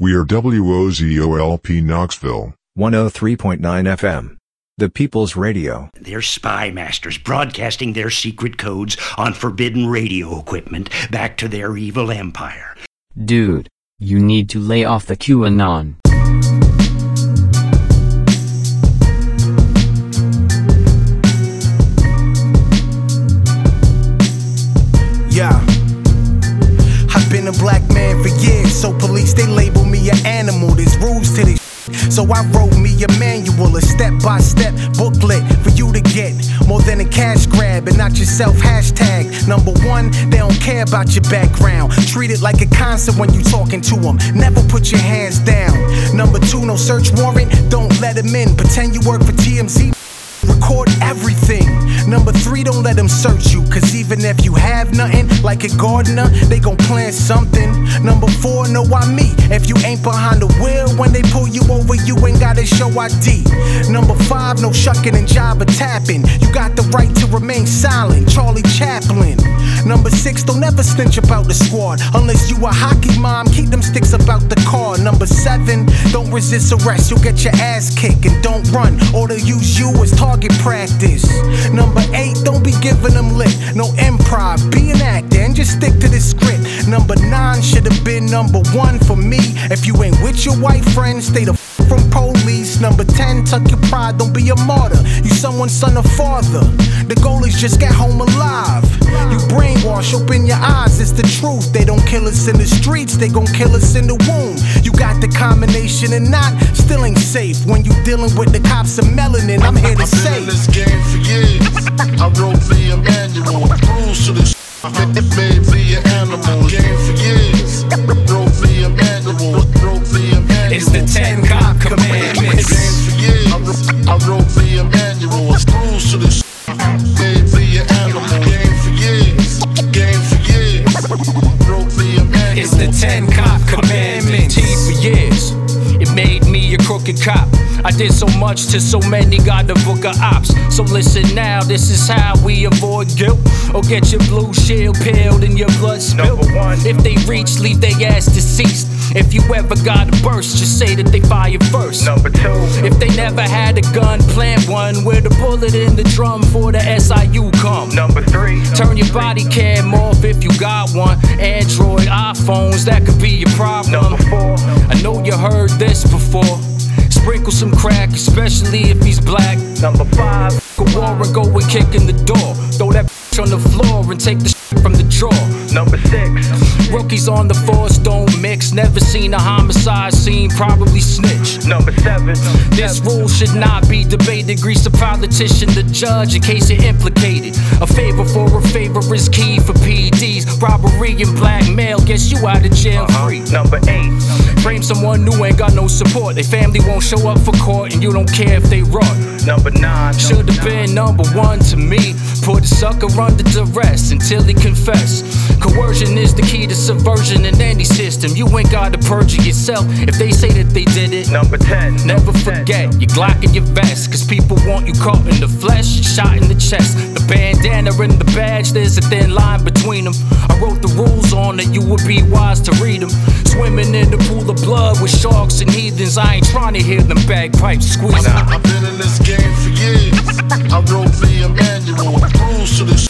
We are WOZOLP Knoxville. 103.9 FM. The People's Radio. They're spy masters broadcasting their secret codes on forbidden radio equipment back to their evil empire. Dude, you need to lay off the QAnon. So I wrote me a manual, a step by step booklet for you to get more than a cash grab and not yourself. Hashtag number one, they don't care about your background. Treat it like a concert when you talking to them. Never put your hands down. Number two, no search warrant, don't let them in. Pretend you work for TMZ. Record everything. Number three, don't let them search you. Cause even if you have nothing, like a gardener, they gon' plant something. Number four, know why me. If you ain't behind the wheel, when they pull you over, you ain't gotta show ID. Number five, no shucking and jabber tapping. You got the right to remain silent. Charlie Chaplin. Number six, don't ever snitch about the squad. Unless you a hockey mom, keep them sticks about the car. Number seven, don't resist arrest. You'll get your ass kicked and don't run. Or they'll use you as target practice. Number eight, don't be giving them lip. No improv, be an actor and just stick to the script. Number nine should have been number one for me. If you ain't with your white friends, stay the f- from police. Number 10, tuck your pride, don't be a martyr. You someone's son or father. The goal is just get home alive. You brainwash, open your eyes, it's the truth. They don't kill us in the streets, they gon' kill us in the womb. You got the combination and not, still ain't safe. When you dealing with the cops of melanin, I'm here to I've been say. in this game for years. I to so many, got the book of ops. So listen now, this is how we avoid guilt. Or get your blue shield peeled and your blood spilled. Number one, if they reach, leave their ass deceased. If you ever got a burst, just say that they fired first. Number two. If they never had a gun, plant one with a bullet in the drum for the SIU come. Number three. Turn your body cam off if you got one. Android, iPhones, that could be your problem. Number four. I know you heard this before. Sprinkle some crack, especially if he's black. Number five. Go war and go and kick in the door. Throw that on the floor and take the from the drawer. Number six. Rookies on the force don't mix. Never seen a homicide scene, probably snitch. Number seven. This rule should not be debated. Grease the politician, the judge, in case you're implicated. A favor for a favor is key for PDs. Robbery and blackmail gets you out of jail uh-huh. free. Number eight. Frame someone who ain't got no support. Their family won't show up for court, and you don't care if they run. Number nine. Should have been number one to me. Put a sucker under duress until he confess. Coercion is the key to subversion in any system. You ain't gotta perjure yourself if they say that they did it. Number 10. Never forget your Glock in your vest. Cause people want you caught in the flesh, shot in the chest. The bandana and the badge, there's a thin line between them. I wrote the rules on it, you would be wise to read them. Swimming in the pool of blood with sharks and heathens. I ain't trying to hear them bagpipes squeeze. I've been in this game for years. I wrote me a manual, rules to this.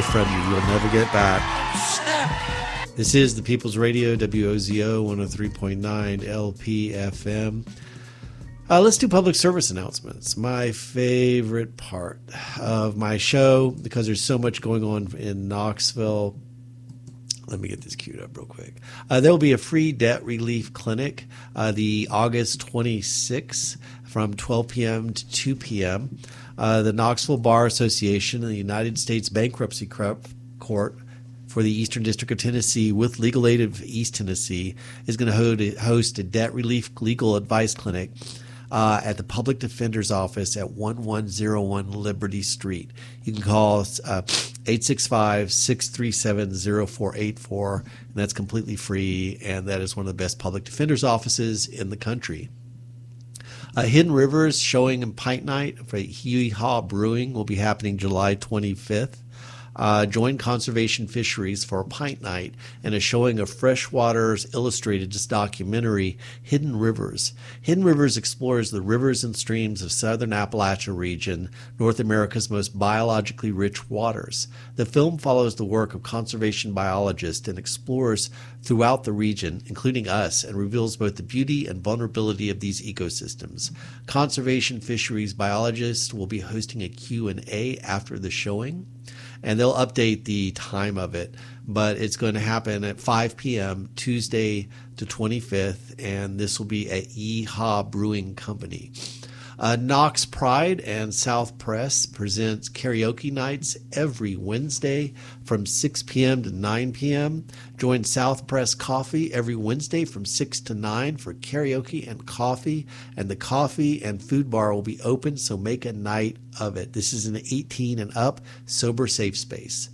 From you. You'll never get back. This is the People's Radio, WOZO 103.9 LPFM. Uh, let's do public service announcements. My favorite part of my show because there's so much going on in Knoxville. Let me get this queued up real quick. Uh, there will be a free debt relief clinic uh, the August 26th from 12 p.m. to 2 p.m. Uh, the Knoxville Bar Association and the United States Bankruptcy Court for the Eastern District of Tennessee with Legal Aid of East Tennessee is going to host a debt relief legal advice clinic uh, at the Public Defender's Office at 1101 Liberty Street. You can call uh, 865 637 0484, and that's completely free, and that is one of the best public defender's offices in the country. Uh, Hidden Rivers showing in Pint Night. For Yeehaw Brewing will be happening July 25th uh, join Conservation Fisheries for a pint night and a showing of Freshwaters Illustrated documentary, Hidden Rivers. Hidden Rivers explores the rivers and streams of southern Appalachia region, North America's most biologically rich waters. The film follows the work of conservation biologists and explores throughout the region, including us, and reveals both the beauty and vulnerability of these ecosystems. Conservation Fisheries biologists will be hosting a Q&A after the showing and they'll update the time of it. But it's going to happen at 5 p.m. Tuesday the 25th, and this will be at Yeehaw Brewing Company. Uh, Knox Pride and South Press presents karaoke nights every Wednesday from 6 p.m. to 9 p.m. Join South Press Coffee every Wednesday from 6 to 9 for karaoke and coffee. And the coffee and food bar will be open, so make a night of it. This is an 18 and up sober safe space.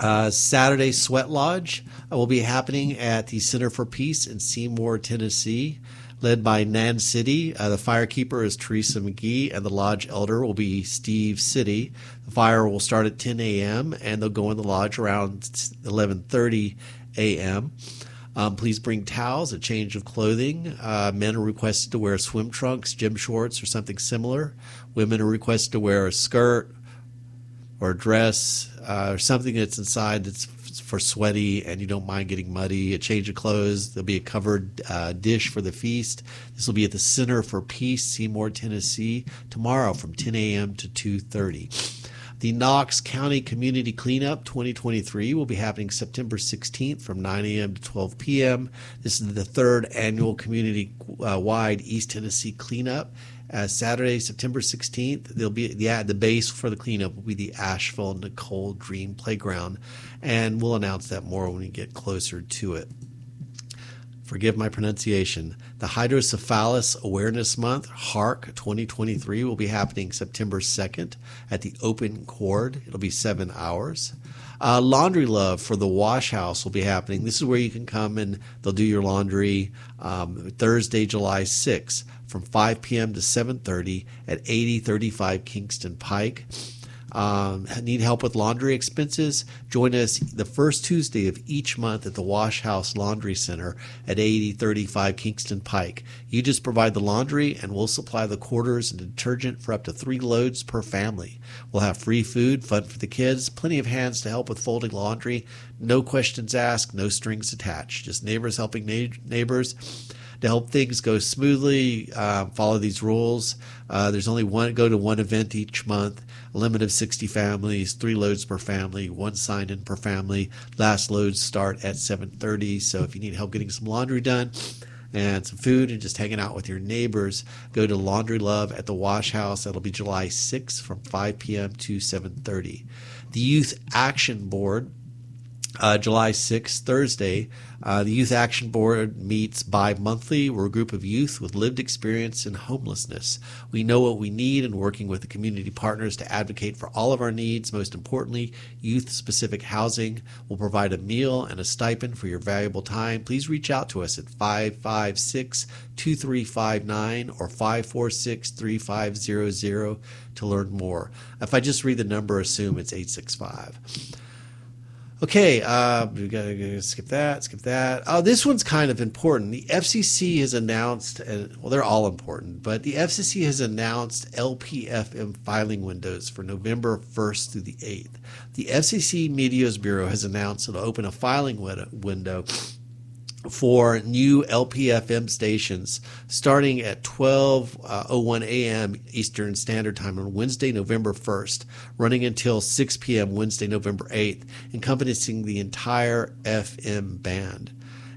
Uh, Saturday Sweat Lodge will be happening at the Center for Peace in Seymour, Tennessee led by Nan City. Uh, the firekeeper is Teresa McGee, and the lodge elder will be Steve City. The fire will start at 10 a.m. and they'll go in the lodge around 11:30 a.m. Um, please bring towels, a change of clothing. Uh, men are requested to wear swim trunks, gym shorts, or something similar. Women are requested to wear a skirt or a dress uh, or something that's inside that's for sweaty and you don't mind getting muddy, a change of clothes. There'll be a covered uh, dish for the feast. This will be at the Center for Peace, Seymour, Tennessee, tomorrow from 10 a.m. to 2:30. The Knox County Community Cleanup 2023 will be happening September 16th from 9 a.m. to 12 p.m. This is the third annual community-wide uh, East Tennessee cleanup. Uh, Saturday, September 16th, there'll be yeah the base for the cleanup will be the Ashley Nicole Dream Playground, and we'll announce that more when we get closer to it. Forgive my pronunciation. The Hydrocephalus Awareness Month, HARC 2023, will be happening September 2nd at the Open Chord. It'll be seven hours. Uh, laundry Love for the Wash House will be happening. This is where you can come and they'll do your laundry um, Thursday, July 6th from 5 p.m. to 7:30 at 8035 Kingston Pike. Um, need help with laundry expenses? Join us the first Tuesday of each month at the Wash House Laundry Center at 8035 Kingston Pike. You just provide the laundry and we'll supply the quarters and detergent for up to three loads per family. We'll have free food, fun for the kids, plenty of hands to help with folding laundry. No questions asked, no strings attached. Just neighbors helping na- neighbors to help things go smoothly, uh, follow these rules. Uh, there's only one go to one event each month. A limit of 60 families, three loads per family, one sign in per family. Last loads start at 7:30. So if you need help getting some laundry done and some food and just hanging out with your neighbors, go to Laundry Love at the Wash House. That'll be July 6th from 5 p.m. to 7:30. The Youth Action Board uh, July 6th, Thursday, uh, the Youth Action Board meets bi monthly. We're a group of youth with lived experience in homelessness. We know what we need and working with the community partners to advocate for all of our needs. Most importantly, youth specific housing We'll provide a meal and a stipend for your valuable time. Please reach out to us at 556 2359 or 546 3500 to learn more. If I just read the number, assume it's 865. Okay, uh, we gotta, skip that, skip that. Oh, this one's kind of important. The FCC has announced, well, they're all important, but the FCC has announced LPFM filing windows for November 1st through the 8th. The FCC Media Bureau has announced it'll open a filing window for new LPFM stations starting at 12:01 uh, a.m. Eastern Standard Time on Wednesday, November 1st, running until 6 p.m. Wednesday, November 8th, encompassing the entire FM band.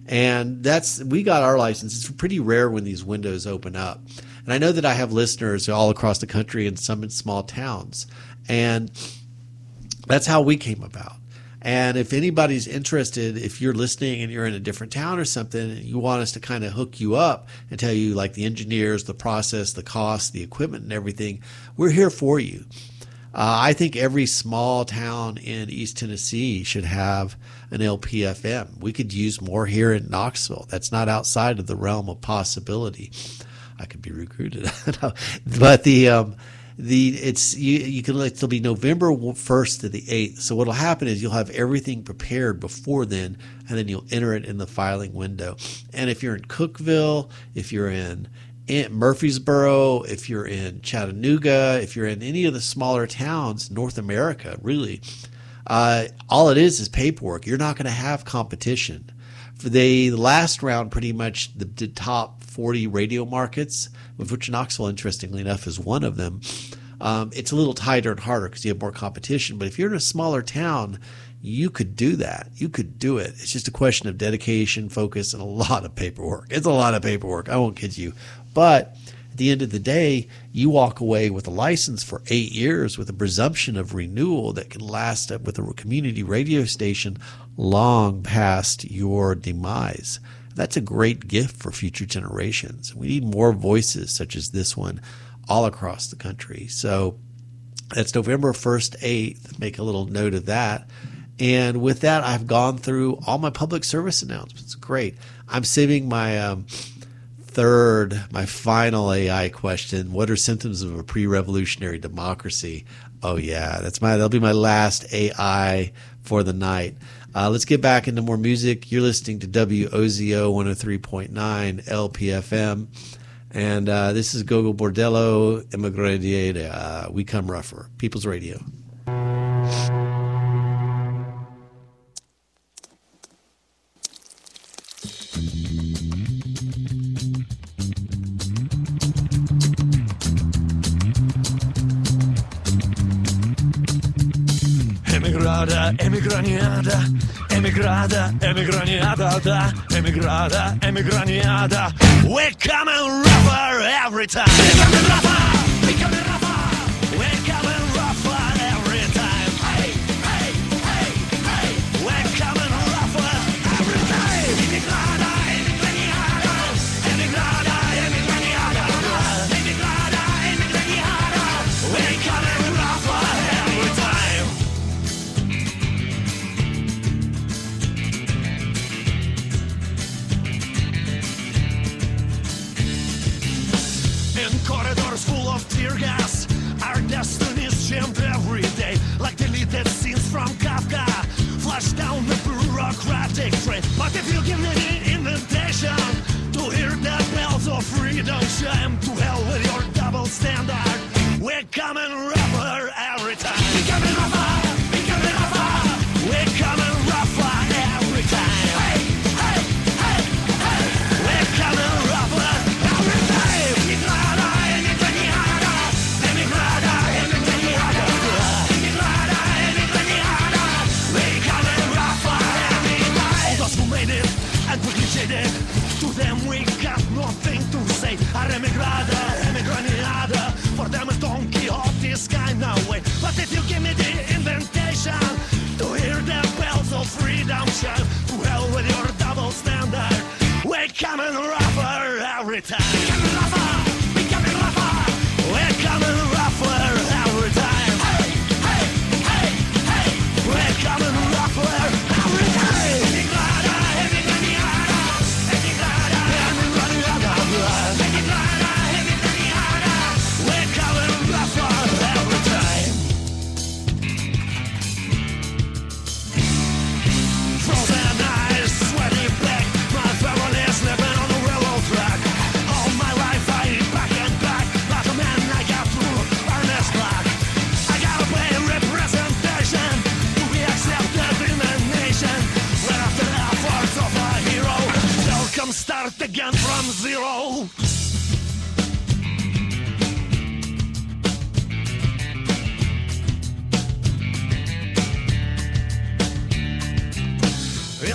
And that's we got our license. It's pretty rare when these windows open up. And I know that I have listeners all across the country and some in small towns. And that's how we came about. And if anybody's interested, if you're listening and you're in a different town or something, and you want us to kind of hook you up and tell you like the engineers, the process, the cost, the equipment, and everything, we're here for you. Uh, I think every small town in East Tennessee should have an LPFM. We could use more here in Knoxville. That's not outside of the realm of possibility. I could be recruited, but the um, the it's you you can it'll be November first to the eighth. So what'll happen is you'll have everything prepared before then, and then you'll enter it in the filing window. And if you're in Cookeville, if you're in Murfreesboro, if you're in Chattanooga, if you're in any of the smaller towns, North America, really, uh, all it is is paperwork. You're not going to have competition. For the last round, pretty much the, the top 40 radio markets, of which Knoxville, interestingly enough, is one of them. Um, it's a little tighter and harder because you have more competition. But if you're in a smaller town, you could do that. You could do it. It's just a question of dedication, focus, and a lot of paperwork. It's a lot of paperwork. I won't kid you. But at the end of the day, you walk away with a license for eight years with a presumption of renewal that can last up with a community radio station long past your demise. That's a great gift for future generations. We need more voices such as this one all across the country. So that's November 1st, 8th. Make a little note of that. And with that, I've gone through all my public service announcements. Great. I'm saving my um, third, my final AI question. What are symptoms of a pre-revolutionary democracy? Oh yeah, that's my that'll be my last AI for the night. Uh, let's get back into more music. You're listening to WOZO 103.9 LPFM. And uh, this is Gogol Bordello, Immigraniada. Uh, we come rougher. People's Radio. Emigrada, emigraniada, emigrada, emigraniada, da, emigrada, emigraniada. We're coming rougher every time. Tear our destinies jammed every day, like deleted scenes from Kafka. Flash down the bureaucratic train. But if you give me the invitation We're coming rougher every time. Coming rougher.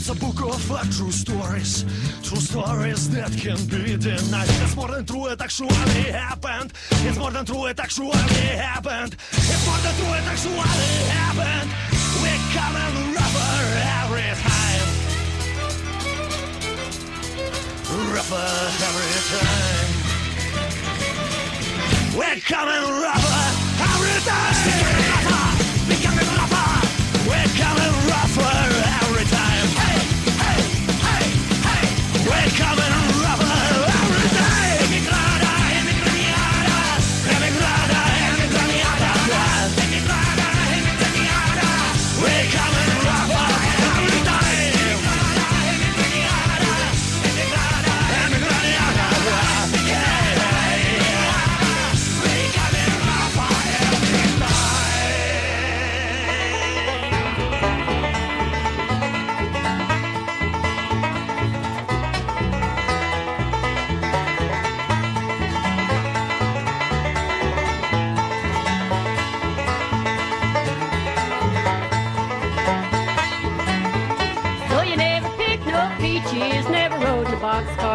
It's a book of uh, true stories, true stories that can be denied. It's more than true, it actually happened. It's more than true, it actually happened. It's more than true, it actually happened. We're coming rougher every time. Rougher every time. We're coming rougher every time.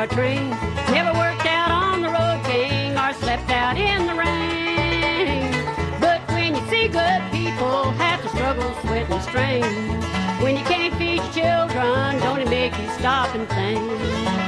Train, never worked out on the road king or slept out in the rain. But when you see good people have to struggle, sweat and strain, when you can't feed your children, don't it make you stop and think?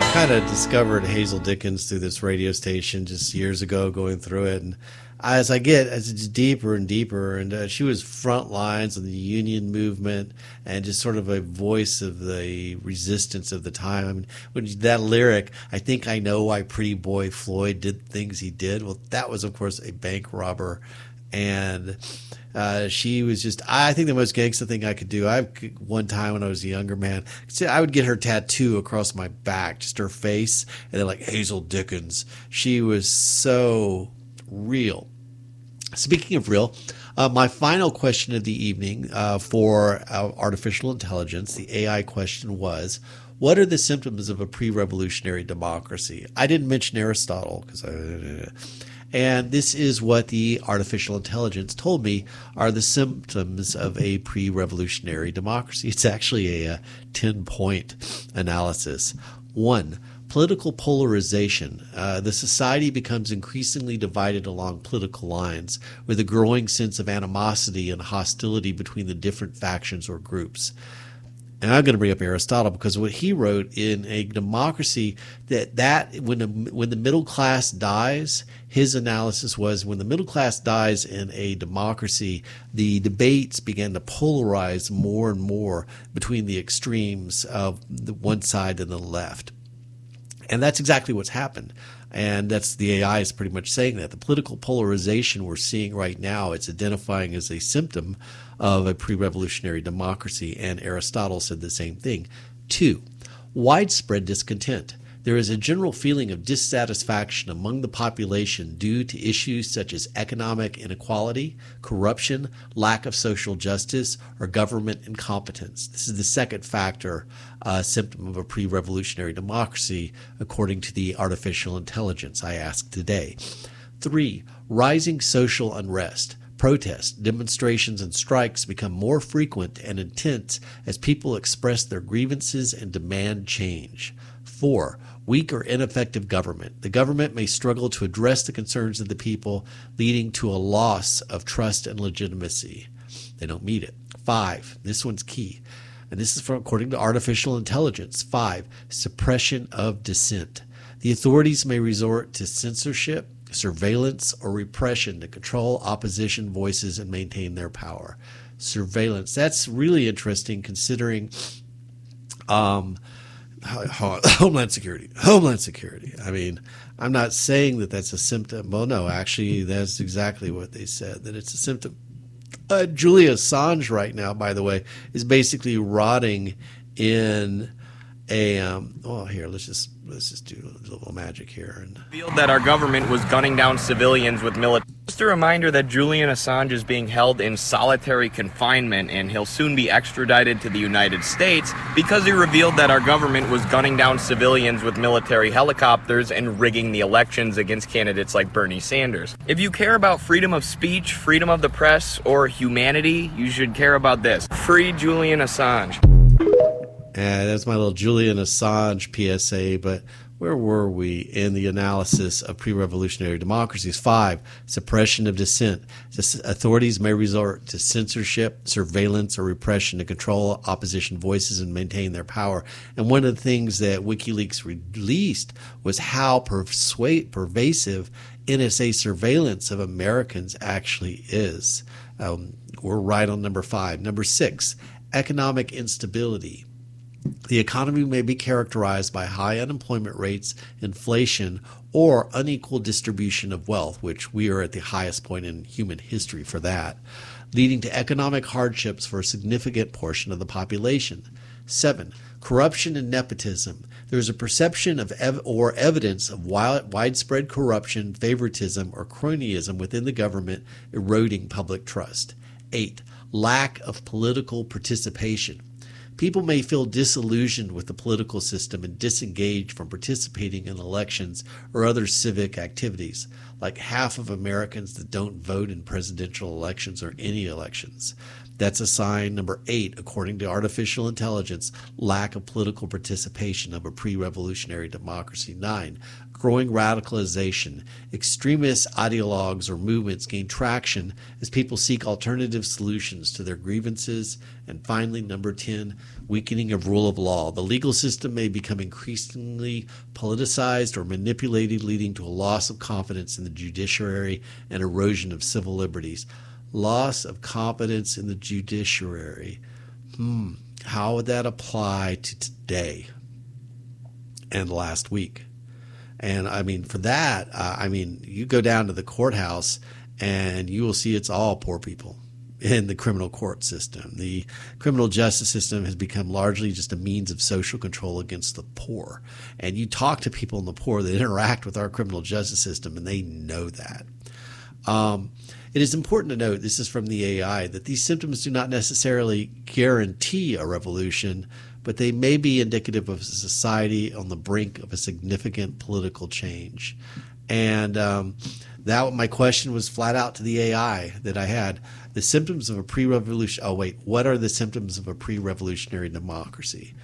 I kind of discovered Hazel Dickens through this radio station just years ago, going through it, and as I get as it's deeper and deeper, and uh, she was front lines of the union movement and just sort of a voice of the resistance of the time. I mean, when that lyric, I think I know why Pretty Boy Floyd did things he did. Well, that was of course a bank robber, and uh, she was just I think the most gangster thing I could do. I one time when I was a younger man, I would get her tattoo across my back, just her face, and then like Hazel Dickens. She was so real. Speaking of real, uh, my final question of the evening uh, for uh, artificial intelligence, the AI question was, what are the symptoms of a pre-revolutionary democracy? I didn't mention Aristotle because I. And this is what the artificial intelligence told me are the symptoms of a pre revolutionary democracy. It's actually a, 10 point analysis. One, political polarization. Uh, the society becomes increasingly divided along political lines, with a growing sense of animosity and hostility between the different factions or groups. and I'm going to bring up Aristotle because what he wrote in a democracy that that when when the middle class dies, his analysis was when the middle class dies in a democracy, the debates began to polarize more and more between the extremes of the one side and the left, and that's exactly what's happened. And that's the AI is pretty much saying that the political polarization we're seeing right now, it's identifying as a symptom of a pre revolutionary democracy, and Aristotle said the same thing. Two, widespread discontent. There is a general feeling of dissatisfaction among the population due to issues such as economic inequality, corruption, lack of social justice, or government incompetence. This is the second factor, uh, symptom of a pre revolutionary democracy, according to the artificial intelligence I asked today. Three, rising social unrest. Protests, demonstrations, and strikes become more frequent and intense as people express their grievances and demand change. Four, weak or ineffective government. The government may struggle to address the concerns of the people, leading to a loss of trust and legitimacy. They don't meet it. Five, this one's key, and this is from according to artificial intelligence. Five, suppression of dissent. The authorities may resort to censorship, surveillance, or repression to control opposition voices and maintain their power. Surveillance. That's really interesting considering um, Homeland Security. Homeland Security. I mean, I'm not saying that that's a symptom. Well, no, actually, that's exactly what they said, that it's a symptom. Uh, Julian Assange, right now, by the way, is basically rotting in a um, oh here let's just let's just do a little magic here and revealed that our government was gunning down civilians with military just a reminder that Julian Assange is being held in solitary confinement and he'll soon be extradited to the United States because he revealed that our government was gunning down civilians with military helicopters and rigging the elections against candidates like Bernie Sanders. If you care about freedom of speech, freedom of the press, or humanity, you should care about this. Free Julian Assange. And that's my little Julian Assange PSA. But where were we in the analysis of pre revolutionary democracies? Five, suppression of dissent. Authorities may resort to censorship, surveillance, or repression to control opposition voices and maintain their power. And one of the things that WikiLeaks released was how persuade, pervasive NSA surveillance of Americans actually is. Um, we're right on number five. Number six, economic instability. The economy may be characterized by high unemployment rates, inflation, or unequal distribution of wealth, which we are at the highest point in human history for that, leading to economic hardships for a significant portion of the population. 7. Corruption and nepotism. There is a perception of ev- or evidence of wild, widespread corruption, favoritism, or cronyism within the government, eroding public trust. 8. Lack of political participation. People may feel disillusioned with the political system and disengaged from participating in elections or other civic activities, like half of Americans that don't vote in presidential elections or any elections. That's a sign number eight, according to artificial intelligence, lack of political participation of a pre revolutionary democracy. Nine, growing radicalization. Extremist ideologues or movements gain traction as people seek alternative solutions to their grievances. And finally, number 10, weakening of rule of law. The legal system may become increasingly politicized or manipulated, leading to a loss of confidence in the judiciary and erosion of civil liberties loss of confidence in the judiciary. Hmm, how would that apply to today and last week? And I mean, for that, uh, I mean, you go down to the courthouse and you will see it's all poor people in the criminal court system. The criminal justice system has become largely just a means of social control against the poor. And you talk to people in the poor that interact with our criminal justice system, and they know that. Um, it is important to note, this is from the AI, that these symptoms do not necessarily guarantee a revolution, but they may be indicative of a society on the brink of a significant political change. And um, that my question was flat out to the AI that I had. The symptoms of a pre-revolution. Oh wait, what are the symptoms of a pre-revolutionary democracy?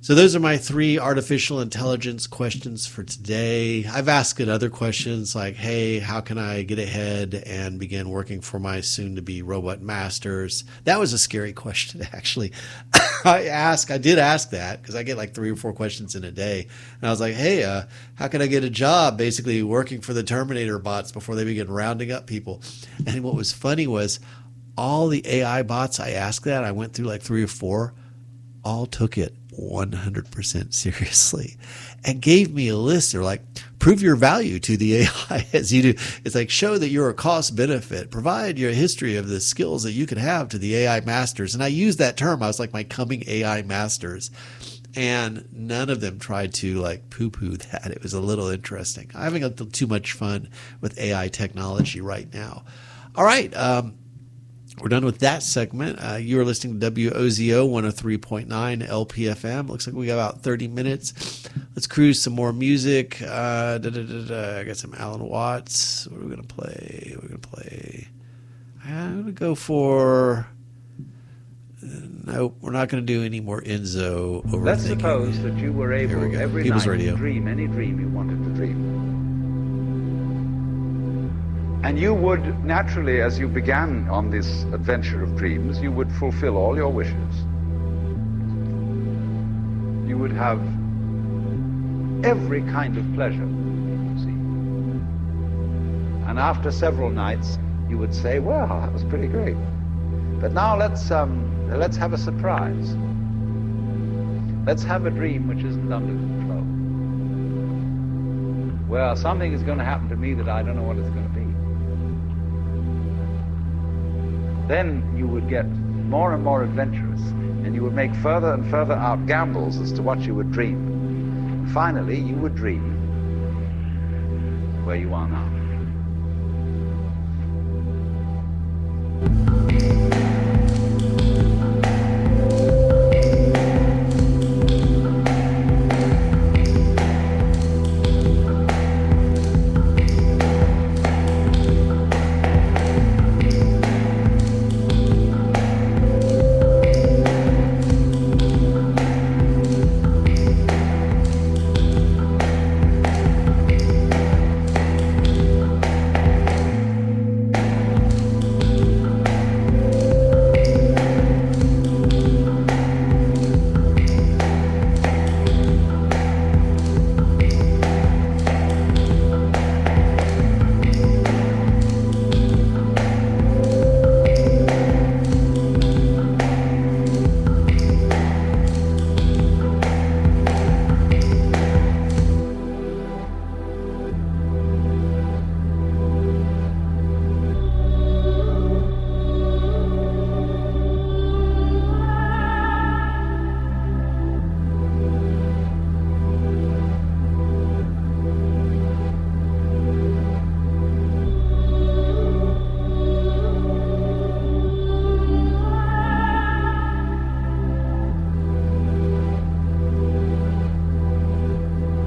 So those are my three artificial intelligence questions for today. I've asked it other questions like, "Hey, how can I get ahead and begin working for my soon-to-be robot masters?" That was a scary question, actually. I ask, I did ask that because I get like three or four questions in a day, and I was like, "Hey, uh, how can I get a job, basically working for the Terminator bots before they begin rounding up people?" And what was funny was all the AI bots I asked that I went through like three or four, all took it 100% seriously and gave me a list. They're like, prove your value to the AI as you do. It's like, show that you're a cost benefit, provide your history of the skills that you can have to the AI masters. And I used that term. I was like, my coming AI masters. And none of them tried to like poo poo that. It was a little interesting. I'm having a little too much fun with AI technology right now. All right. Um, we're done with that segment. Uh, you are listening to WOZO 103.9 LPFM. Looks like we got about 30 minutes. Let's cruise some more music. Uh, da, da, da, I got some Alan Watts. What are we going to play? We're going to play. I'm going to go for. Nope, we're not going to do any more Enzo. Over. Let's suppose that you were able we every People's night Radio. to dream any dream you wanted to dream. And you would naturally, as you began on this adventure of dreams, you would fulfill all your wishes. You would have every kind of pleasure, see. And after several nights, you would say, "Well, that was pretty great." But now let's um, let's have a surprise. Let's have a dream which isn't under control. Well, something is going to happen to me that I don't know what it's going to be. Then you would get more and more adventurous, and you would make further and further out gambles as to what you would dream. Finally, you would dream where you are now.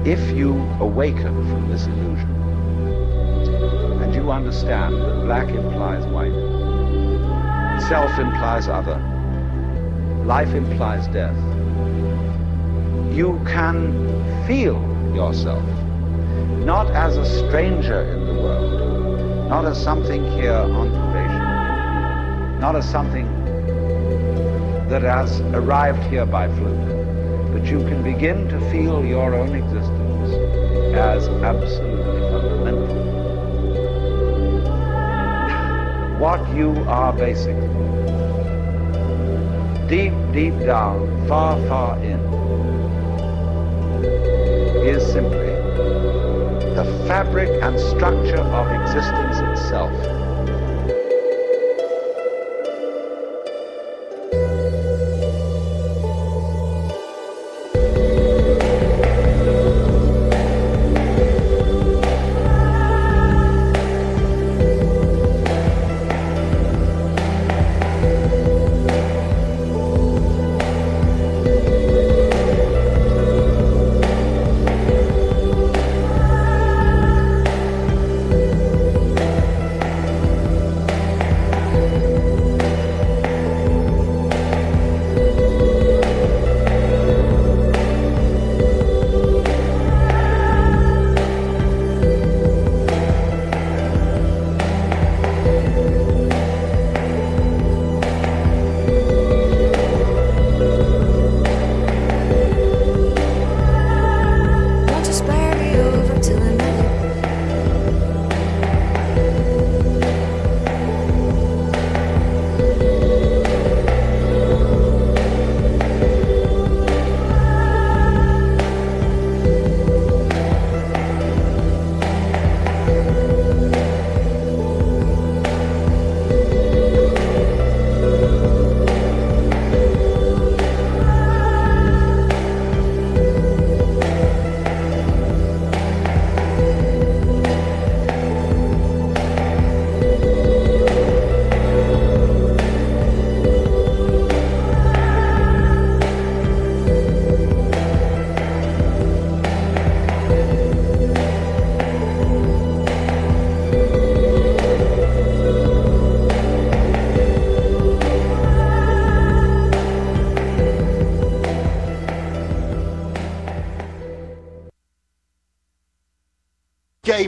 If you awaken from this illusion and you understand that black implies white, self implies other, life implies death, you can feel yourself not as a stranger in the world, not as something here on probation, not as something that has arrived here by fluke, but you can begin to feel your own as absolutely fundamental. What you are basically, deep, deep down, far, far in, is simply the fabric and structure of existence itself.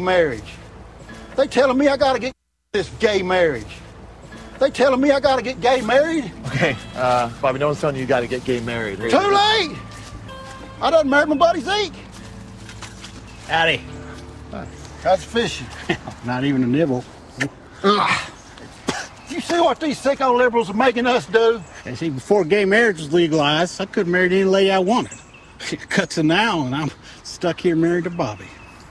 Marriage. They telling me I gotta get this gay marriage. They telling me I gotta get gay married. Okay, uh, Bobby, no one's telling you you gotta get gay married. Too late. I done married my buddy Zeke. Howdy. How's the fishing? Not even a nibble. Ugh. You see what these sicko liberals are making us do? And see, before gay marriage was legalized, I could have married any lady I wanted. It cuts to now, and I'm stuck here married to Bobby.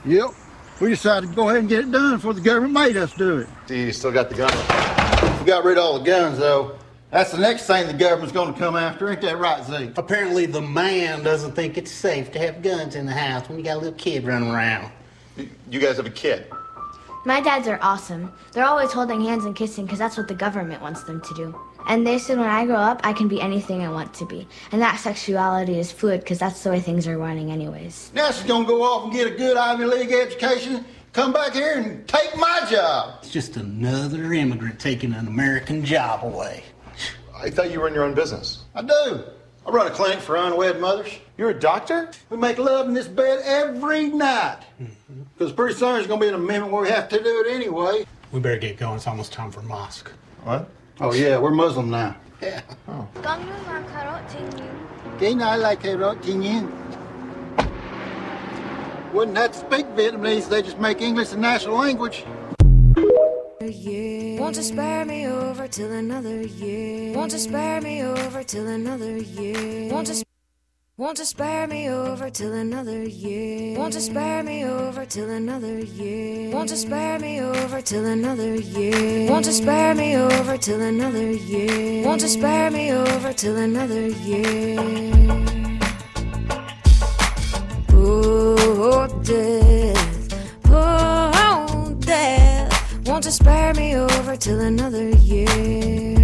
Yep. We decided to go ahead and get it done before the government made us do it. See, you still got the gun. We got rid of all the guns, though. That's the next thing the government's going to come after. Ain't that right, Zeke? Apparently, the man doesn't think it's safe to have guns in the house when you got a little kid running around. You guys have a kid. My dads are awesome. They're always holding hands and kissing because that's what the government wants them to do. And they said when I grow up, I can be anything I want to be. And that sexuality is fluid because that's the way things are running, anyways. Now she's going to go off and get a good Ivy League education, come back here and take my job. It's just another immigrant taking an American job away. I thought you were in your own business. I do. I run a clinic for unwed mothers. You're a doctor? We make love in this bed every night. Mm-hmm. Because pretty soon there's going to be an amendment where we have to do it anyway. We better get going. It's almost time for mosque. What? Oh, yeah, we're Muslim now. Yeah. Oh. Cái này like carrot tingin. Wouldn't have to speak Vietnamese, they just make English the national language. year. Won't you spare me over till another year? Won't you spare me over till another year? Won't you, sp- won't you spare me over till another year? Won't you spare me over till another year? Won't you spare me over till another year? Won't you spare me over till another year? Won't you spare me over till another year? Oh, death, oh, death. Won't you spare me over till another year?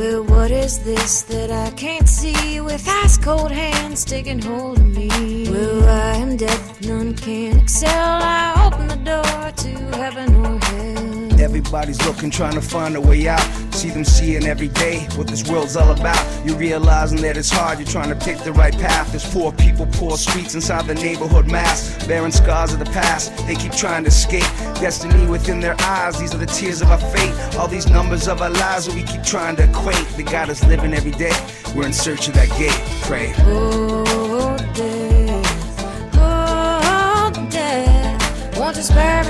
Well, what is this that I can't see with ice cold hands taking hold of me? Well, I am death, none can excel. I open the door to heaven or hell. Everybody's looking, trying to find a way out. See them seeing every day what this world's all about. You're realizing that it's hard, you're trying to pick the right path. There's poor people, poor streets inside the neighborhood mass. Bearing scars of the past, they keep trying to escape. Destiny within their eyes, these are the tears of our fate. All these numbers of our lives that we keep trying to equate. They got us living every day. We're in search of that gate. Pray. Oh, death, oh, death. Won't you spare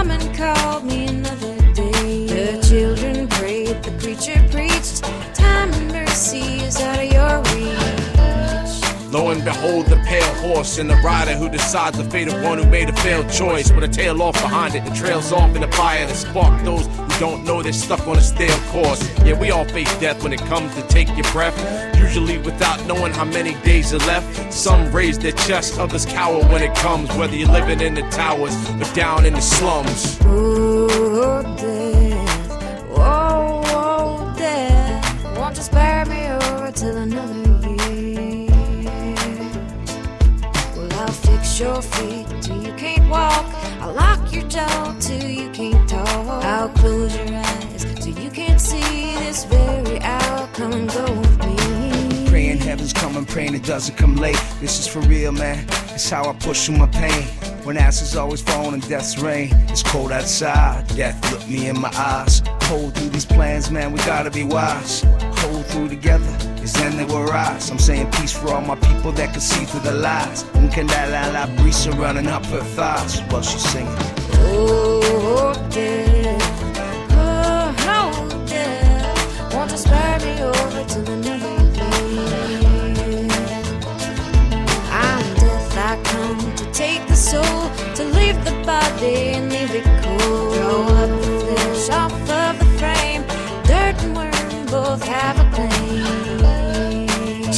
Come and call me And the pale horse and the rider who decides the fate of one who made a failed choice. With a tail off behind it, the trails off in a fire that spark those who don't know they're stuck on a stale course. Yeah, we all face death when it comes to take your breath. Usually without knowing how many days are left. Some raise their chest, others cower when it comes. Whether you're living in the towers or down in the slums. Oh, your feet till you can't walk. I'll lock your jaw till you can't talk. I'll close your eyes till you can't see this very hour. Come and go with me. Praying heaven's coming, praying it doesn't come late. This is for real, man. It's how I push through my pain. When ashes always fall in death's rain, it's cold outside. Death look me in my eyes. Hold through these plans, man. We gotta be wise. Hold through together. It's then they will rise. I'm saying peace for all my people that can see through the lies. Nkandala la brisa running up her thighs while she's singing. Oh, death. Oh, death. Won't you spare me over till another year? I'm death. I come to take the soul, to leave the body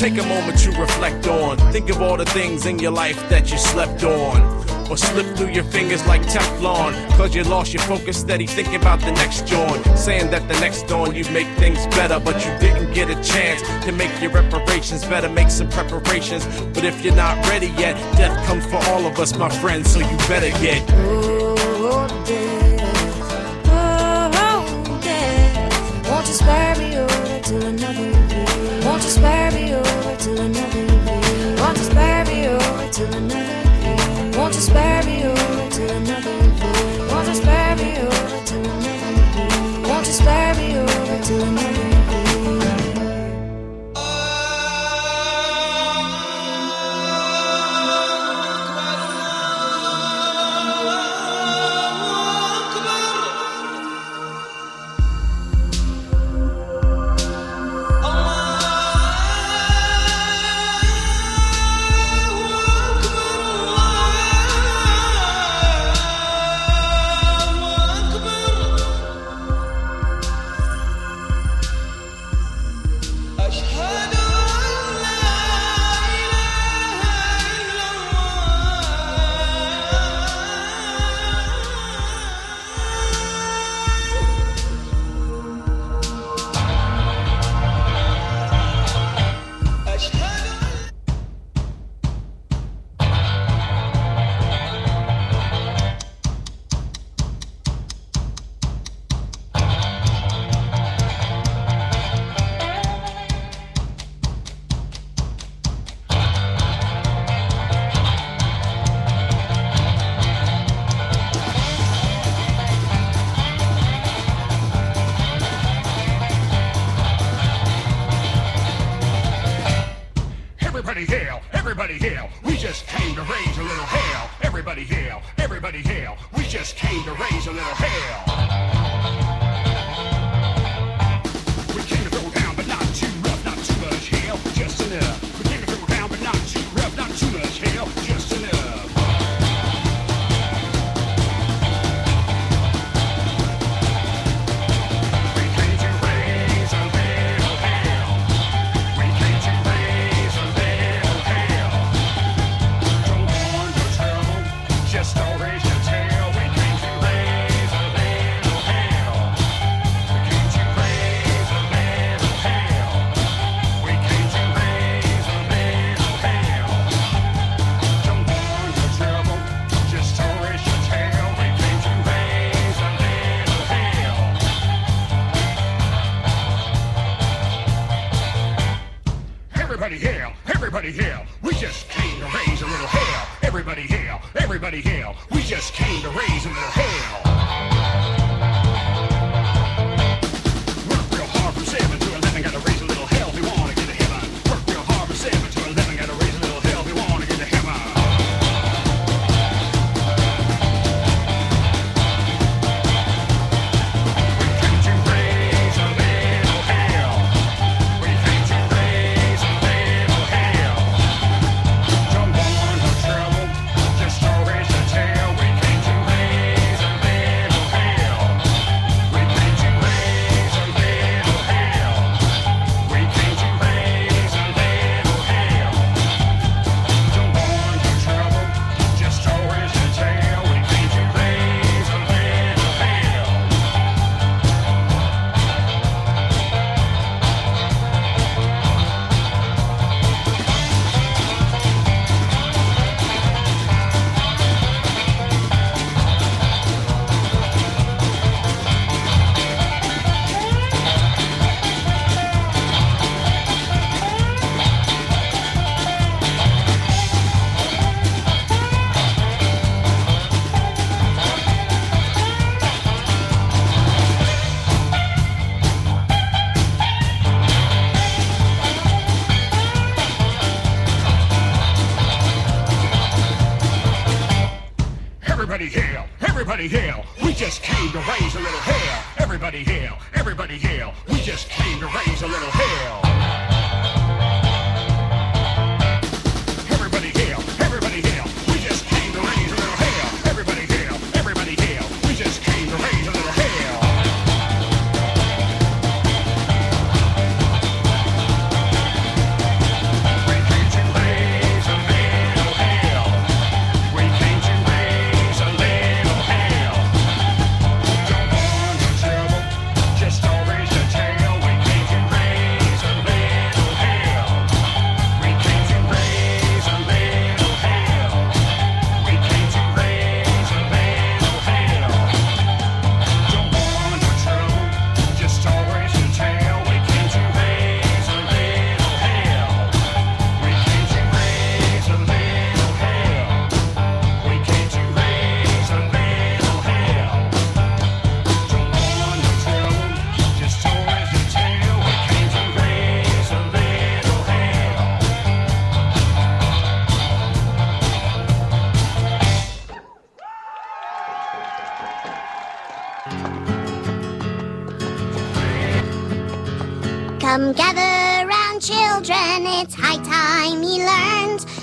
Take a moment to reflect on. Think of all the things in your life that you slept on or slip through your fingers like Teflon. Cause you lost your focus, steady thinking about the next dawn. Saying that the next dawn you make things better, but you didn't get a chance to make your reparations. Better make some preparations, but if you're not ready yet, death comes for all of us, my friends, so you better get. Oh, death, oh, death. Won't you spare me oh, over till another day? Won't you spare me? Oh, till another year? Won't you spare me over till another day? Won't you spare me over till another day? Won't you spare me over till another day? Won't you spare me over till another day? Everybody hail, everybody hail. We just came to rain.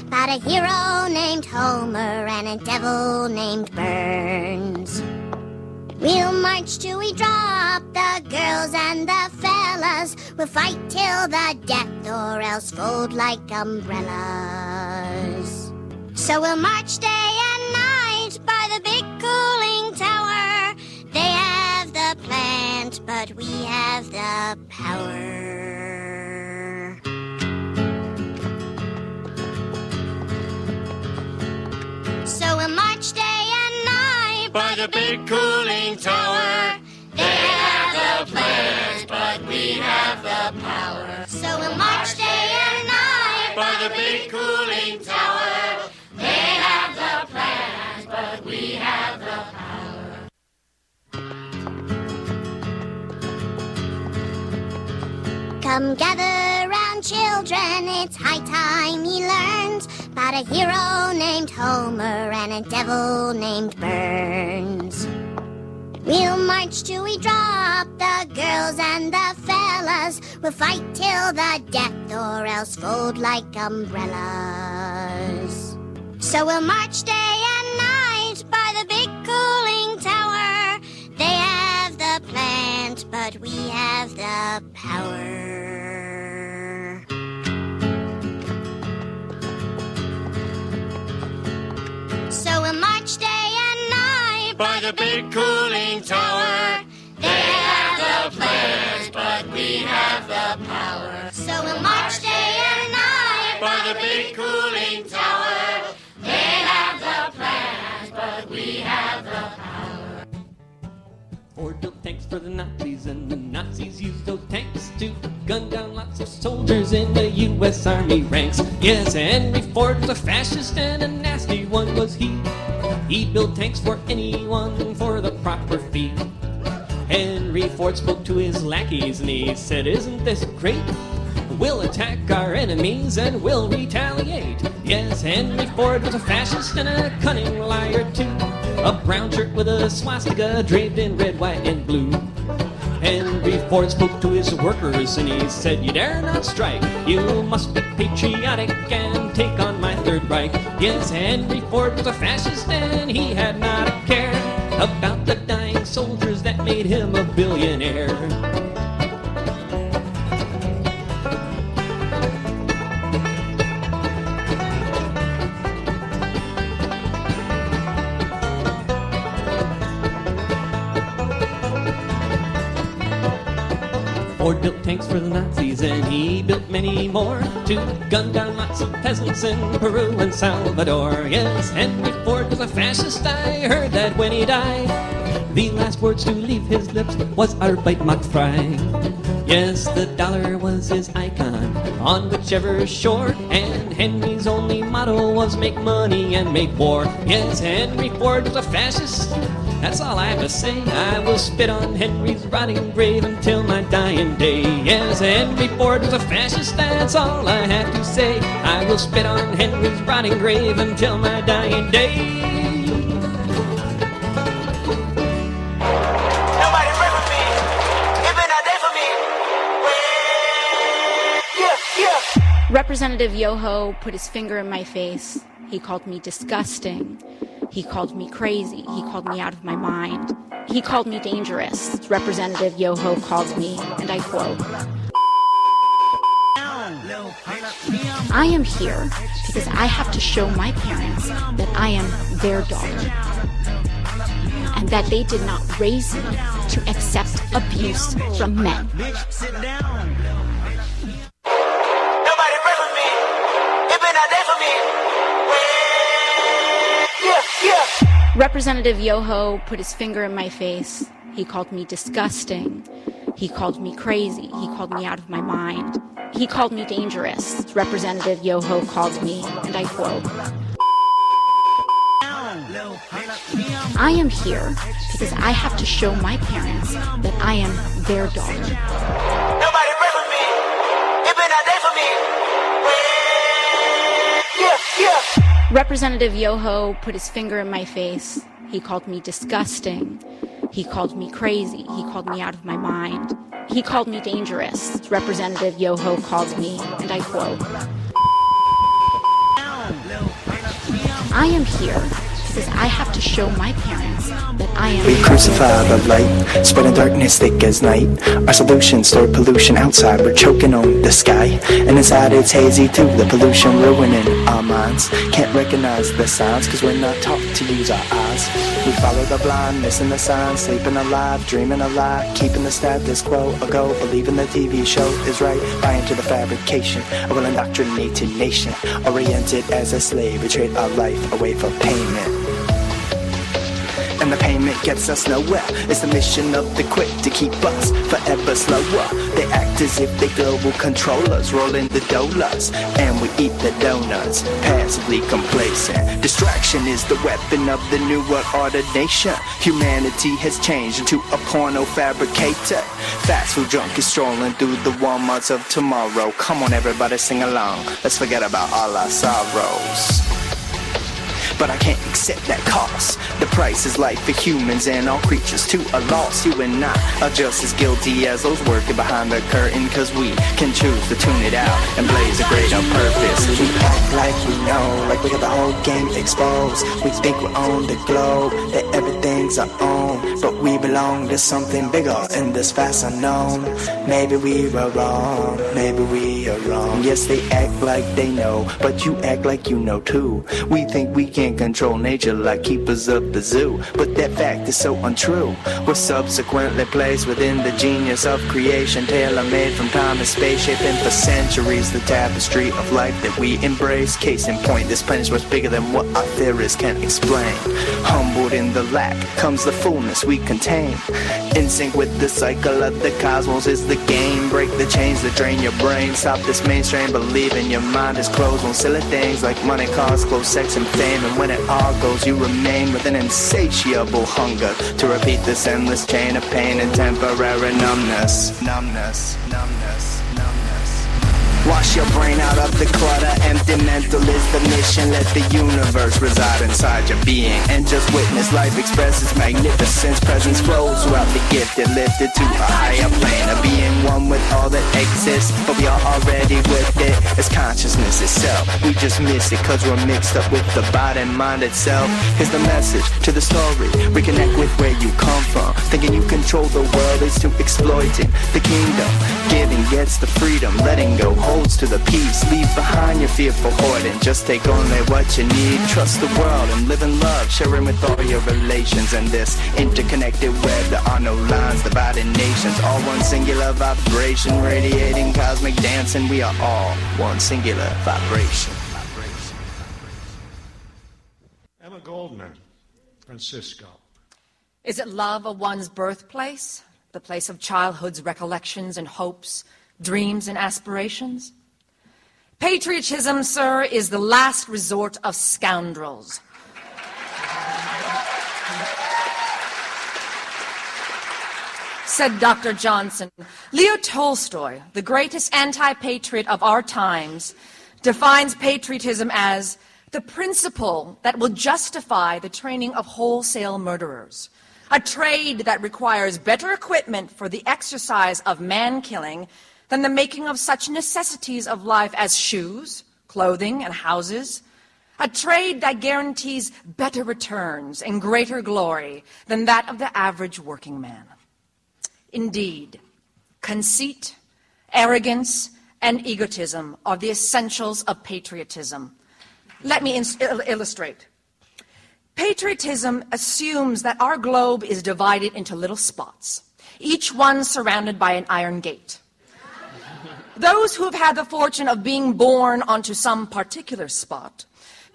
About a hero named Homer and a devil named Burns. We'll march till we drop the girls and the fellas. We'll fight till the death or else fold like umbrellas. So we'll march day and night by the big cooling tower. They have the plant, but we have the power. The big cooling tower. They have the plans, but we have the power. So we'll march day and night by the big cooling tower. Come gather round, children, it's high time ye learned about a hero named Homer and a devil named Burns. We'll march till we drop the girls and the fellas. We'll fight till the death or else fold like umbrellas. So we'll march day and night by the big cooling tower. They plant, but we have the power. So we'll march day and night by the big cooling tower. They have the plans, but we have the power. So we'll march day and night by the big cooling tower. They have the plans, but we have the power. Ford built tanks for the Nazis, and the Nazis used those tanks to gun down lots of soldiers in the U.S. Army ranks. Yes, Henry Ford was a fascist, and a nasty one was he. He built tanks for anyone for the proper fee. Henry Ford spoke to his lackeys, and he said, Isn't this great? We'll attack our enemies and we'll retaliate. Yes, Henry Ford was a fascist and a cunning liar too. A brown shirt with a swastika draped in red, white, and blue. Henry Ford spoke to his workers and he said, You dare not strike. You must be patriotic and take on my Third Reich. Yes, Henry Ford was a fascist and he had not a care about the dying soldiers that made him a billionaire. For the Nazis and he built many more to gun down lots of peasants in Peru and Salvador. Yes, Henry Ford was a fascist, I heard that when he died. The last words to leave his lips was Arbeit macht frei. Yes, the dollar was his icon on whichever shore, and Henry's only motto was make money and make war. Yes, Henry Ford was a fascist. That's all I have to say. I will spit on Henry's rotting grave until my dying day. Yes, Henry Ford was a fascist. That's all I have to say. I will spit on Henry's rotting grave until my dying day. Representative Yoho put his finger in my face. He called me disgusting. He called me crazy. He called me out of my mind. He called me dangerous. Representative Yoho called me, and I quote I am here because I have to show my parents that I am their daughter and that they did not raise me to accept abuse from men. Representative Yoho put his finger in my face. He called me disgusting. He called me crazy. He called me out of my mind. He called me dangerous. Representative Yoho called me, and I quote I am here because I have to show my parents that I am their daughter. Nobody pray for me. It been a day for me. Yeah, yeah. Representative Yoho put his finger in my face. He called me disgusting. He called me crazy. He called me out of my mind. He called me dangerous. Representative Yoho called me, and I quote I am here because I have to show my parents. We crucify the light, spreading darkness thick as night. Our solutions store pollution outside, we're choking on the sky. And inside it's hazy too, the pollution ruining our minds. Can't recognize the signs, cause we're not taught to use our eyes. We follow the blind, missing the signs, sleeping alive, dreaming a lie, keeping the status quo a go, believing the TV show is right, buying to the fabrication of an indoctrinated nation, oriented as a slave, we trade our life away for payment. And the payment gets us nowhere. It's the mission of the quick to keep us forever slower. They act as if they global controllers, rolling the dollars, and we eat the donuts, passively complacent. Distraction is the weapon of the new world order nation. Humanity has changed into a porno fabricator. Fast food junkies strolling through the Walmarts of tomorrow. Come on, everybody, sing along. Let's forget about all our sorrows but I can't accept that cost. The price is life for humans and all creatures to a loss. You and I are just as guilty as those working behind the curtain, cause we can choose to tune it out and blaze a greater purpose. We act like we know, like we got the whole game exposed. We think we own the globe, that everything's our own, but we belong to something bigger in this vast unknown. Maybe we were wrong, maybe we are wrong. Yes, they act like they know, but you act like you know too. We think we can control nature like keepers of the zoo, but that fact is so untrue. We're subsequently placed within the genius of creation, tailor-made from time and space, shaping for centuries the tapestry of life that we embrace. Case in point, this planet is much bigger than what our theorists can explain. Humbled in the lack comes the fullness we contain. In sync with the cycle of the cosmos is the game. Break the chains that drain your brain. Stop this mainstream believing your mind is closed on silly things like money, cars, clothes, sex, and fame. And when it all goes, you remain with an insatiable hunger to repeat this endless chain of pain and temporary numbness. Numbness, numbness, numbness. Wash your brain out of the clutter, empty mental is the mission. Let the universe reside inside your being and just witness life express its magnificence. Presence flows throughout the gifted, lifted to a higher plane of being one with all that exists. But we are already with it. It's consciousness itself. We just miss it cause we're mixed up with the body and mind itself. Here's the message to the story. Reconnect with where you come from. Thinking you control the world is to exploiting the kingdom. Giving gets the freedom, letting go holds to the peace. Leave behind your fearful hoarding. Just take only what you need. Trust the world and live in love. Sharing with all your relations and this interconnected web. There are no lines dividing nations. All one singular vibration, radiating cosmic dancing. We are all one singular vibration. Emma Goldman, Francisco. Is it love of one's birthplace? The place of childhood's recollections and hopes, dreams and aspirations? Patriotism, sir, is the last resort of scoundrels. Said Dr. Johnson, Leo Tolstoy, the greatest anti patriot of our times, defines patriotism as the principle that will justify the training of wholesale murderers, a trade that requires better equipment for the exercise of man killing than the making of such necessities of life as shoes, clothing, and houses, a trade that guarantees better returns and greater glory than that of the average working man. Indeed, conceit, arrogance, and egotism are the essentials of patriotism. Let me il- illustrate. Patriotism assumes that our globe is divided into little spots, each one surrounded by an iron gate. Those who have had the fortune of being born onto some particular spot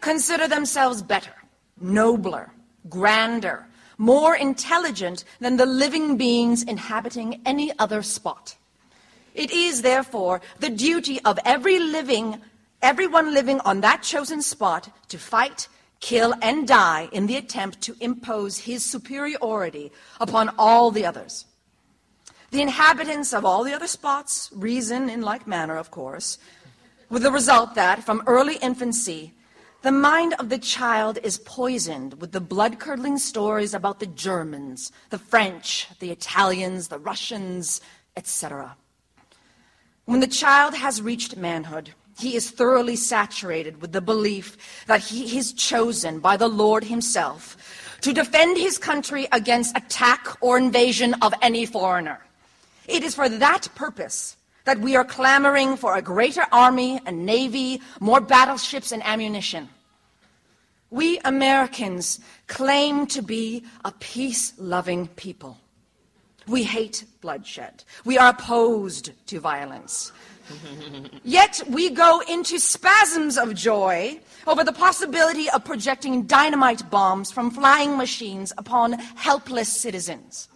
consider themselves better, nobler, grander, more intelligent than the living beings inhabiting any other spot. It is, therefore, the duty of every living, everyone living on that chosen spot to fight, kill, and die in the attempt to impose his superiority upon all the others. The inhabitants of all the other spots reason in like manner, of course, with the result that, from early infancy, The mind of the child is poisoned with the blood curdling stories about the Germans, the French, the Italians, the Russians, etc. When the child has reached manhood, he is thoroughly saturated with the belief that he is chosen by the Lord Himself to defend his country against attack or invasion of any foreigner. It is for that purpose that we are clamoring for a greater army and navy, more battleships and ammunition. We Americans claim to be a peace loving people. We hate bloodshed. We are opposed to violence. Yet we go into spasms of joy over the possibility of projecting dynamite bombs from flying machines upon helpless citizens.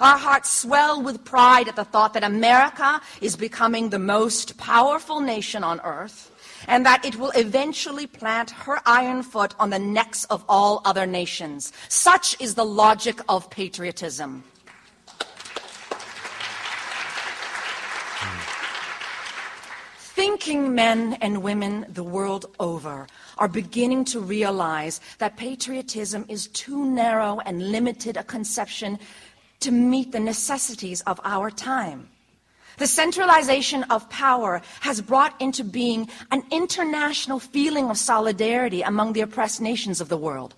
Our hearts swell with pride at the thought that America is becoming the most powerful nation on earth and that it will eventually plant her iron foot on the necks of all other nations. Such is the logic of patriotism. Thinking men and women the world over are beginning to realize that patriotism is too narrow and limited a conception to meet the necessities of our time. The centralization of power has brought into being an international feeling of solidarity among the oppressed nations of the world.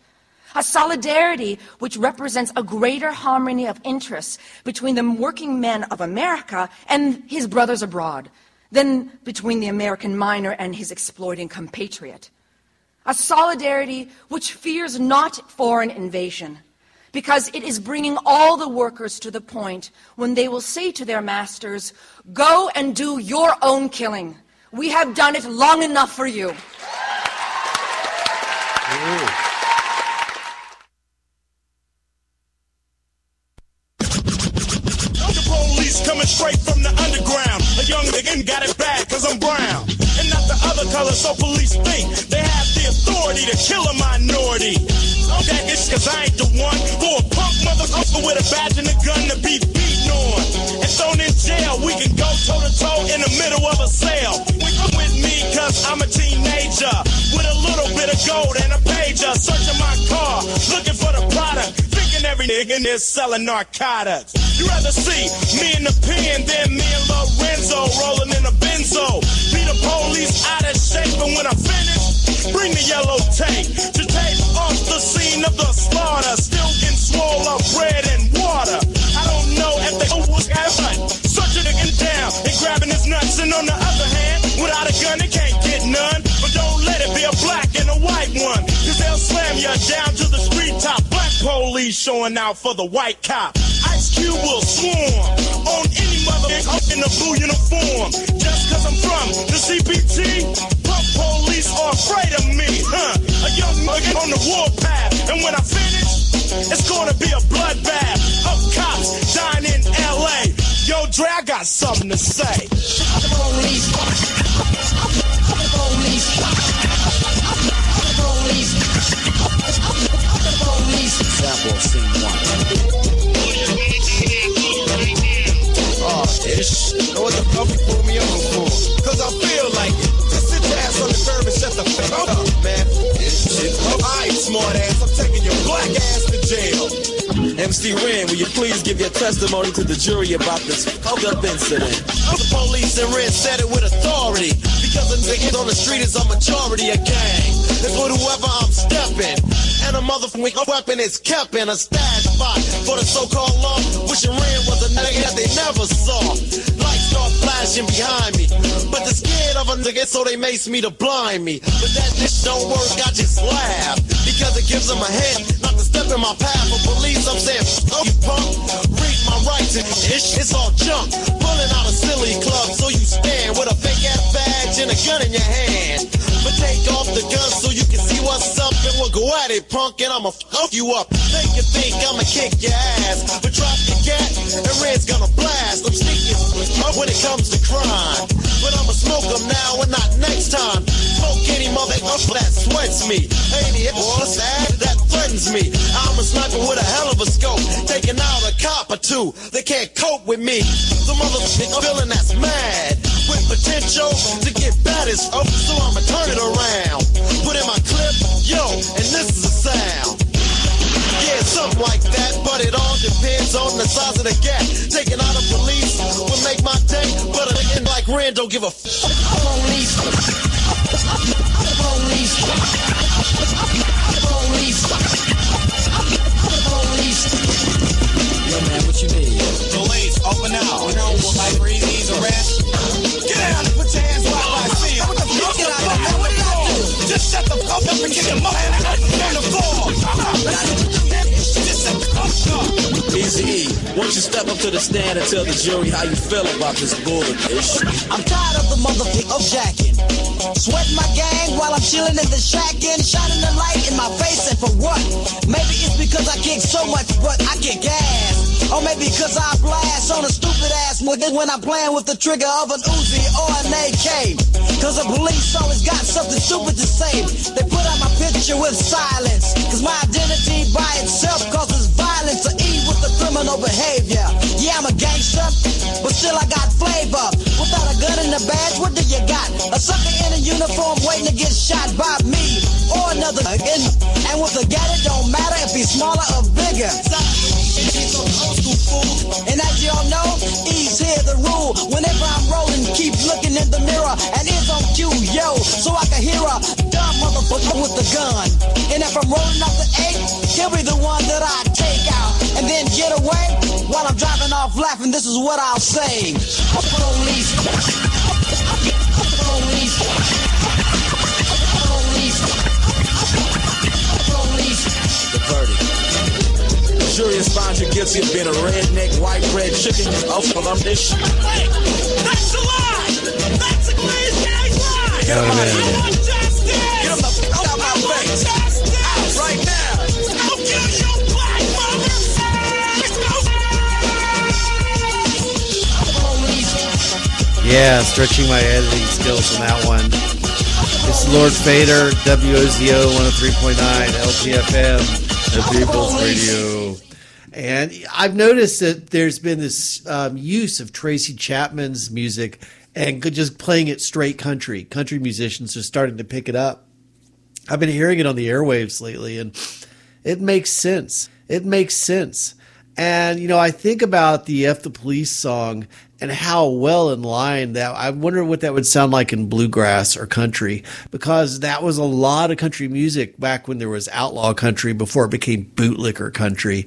A solidarity which represents a greater harmony of interests between the working men of America and his brothers abroad than between the American miner and his exploiting compatriot. A solidarity which fears not foreign invasion, because it is bringing all the workers to the point when they will say to their masters, Go and do your own killing. We have done it long enough for you. Police coming straight from the underground. A young nigga got it bad cause I'm brown. And not the other color, so police think they have the authority to kill a minority. I'm that bitch cause I ain't the one for a punk motherfucker with a badge and a gun to be beaten on. And thrown in jail, we can go toe to toe in the middle of a cell. We come with me cause I'm a teenager. With a little bit of gold and a pager. Searching my car, looking for the product. Every nigga in selling narcotics. You rather see me in the pen than me and Lorenzo rolling in a benzo. Be the police out of shape, and when I finish, bring the yellow tape to tape off the scene of the slaughter. Still getting swole up bread and water. I don't know if they know what's happening. Searching again down and grabbing his nuts, and on the other hand, without a gun, they can't get none. But don't let it be a black and a white one, cause they'll slam you down to the street top. Black police showing out for the white cop. Ice Cube will swarm on any motherfucker in a blue uniform. Just cause I'm from the CPT, police are afraid of me, huh? A young nigga on the warpath, and when I finish, it's gonna be a bloodbath of cops dying in LA. Yo, Dre, I got something to say. The police. The police. The police. The police. Example of scene Oh, ish. Know what the fuck you pulled me over for? Cause I feel like it. Fuck up, man. Smart ass. I'm taking your black ass. MC Ren, will you please give your testimony to the jury about this fucked up incident? The police and Ren said it with authority. Because the niggas on the street is a majority of gang. It's with whoever I'm stepping. And a motherfucking weapon is kept in a stash spot for the so-called law. Wishing Ren was a nigga that they never saw. Lights start flashing behind me. But they're scared of a nigga, so they mace me to blind me. But that bitch don't work, I just laugh. Because it gives them a head not to step in my path. of police, I'm saying, oh, you punk. Read my rights and ish, it's all junk. Pulling out a silly club, so you stand with a fake ass badge and a gun in your hand. But take off the gun so you can see what's up and we'll go at it, punk, and I'ma fuck you up. Think you think I'ma kick your ass, but drop your gat and Ren's gonna blast. I'm sneaking up when it comes to crime, but I'ma smoke them now and not next time. Smoke any motherfucker that sweats me, any boy sad that threatens me. I'm a sniper with a hell of a scope, taking out a cop or two. They can't cope with me. The motherfucker feeling that's mad with potential to get this up, so I'ma turn it around. Put in my clip, yo, and this is the sound. Yeah, something like that, but it all depends on the size of the gap. Taking out a police will make my day, but a like Ren don't give a fuck. Your mother on the floor. Just shut the fuck up. Easy E, won't you step up to the stand and tell the jury how you feel about this bullish? I'm tired of the motherfucker of jacking. Sweating my gang while I'm chilling in the shack and shining the light in my face and for what? Maybe it's because I kick so much but I get ass. Or maybe because I blast on a stupid ass nigga when I'm playing with the trigger of an Uzi or an AK. Cause the police always got something stupid to say. They put out my picture with silence. Cause my identity by itself causes violence to E with the criminal behavior. Yeah, I'm a gangster, but still I got flavor. Without a gun and a badge, what do you got? A sucker in a uniform waiting to get shot by me another again. And with a gat, it don't matter if he's smaller or bigger. And as y'all know, E's here the rule. Whenever I'm rolling, keep looking in the mirror and it's on cue, yo, so I can hear a dumb motherfucker with the gun. And if I'm rolling off the eight, he'll be the one that I take out and then get away while I'm driving off laughing. This is what I'll say. Police. Police. Police. Police. The verdict. The jury found you guilty of being a redneck, white bread chicken. Oh, well, I'm this shit. That's a lie. That's a crazy ass lie. Man. Get him the fuck out my face. Out right now. I'll kill you, black Yeah, stretching my editing skills on that one. It's Lowered Fader, WOZO 103.9, LPFM, the People's Radio. And I've noticed that there's been this um, use of Tracy Chapman's music and just playing it straight country. Country musicians are starting to pick it up. I've been hearing it on the airwaves lately, and it makes sense. It makes sense. And, you know, I think about the F the Police song and how well in line that I wonder what that would sound like in bluegrass or country because that was a lot of country music back when there was outlaw country before it became bootlicker country.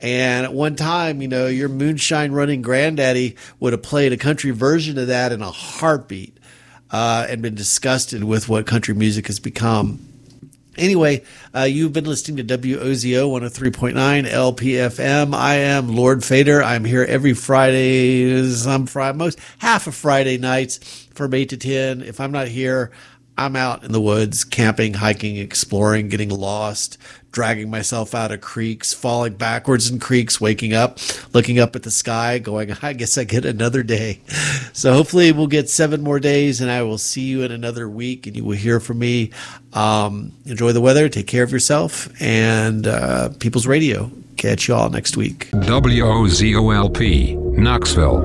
And at one time, you know, your moonshine running granddaddy would have played a country version of that in a heartbeat uh, and been disgusted with what country music has become. Anyway, uh, you've been listening to WOZO 103.9 LPFM. I am Lowered Fader. I'm here every Friday, some Friday, most half of Friday nights from 8 to 10. If I'm not here, I'm out in the woods, camping, hiking, exploring, getting lost, dragging myself out of creeks, falling backwards in creeks, waking up, looking up at the sky, going, I guess I get another day. So hopefully we'll get seven more days and I will see you in another week and you will hear from me. Um, enjoy the weather, take care of yourself, and uh, People's Radio. Catch you all next week. WOZOLP, Knoxville.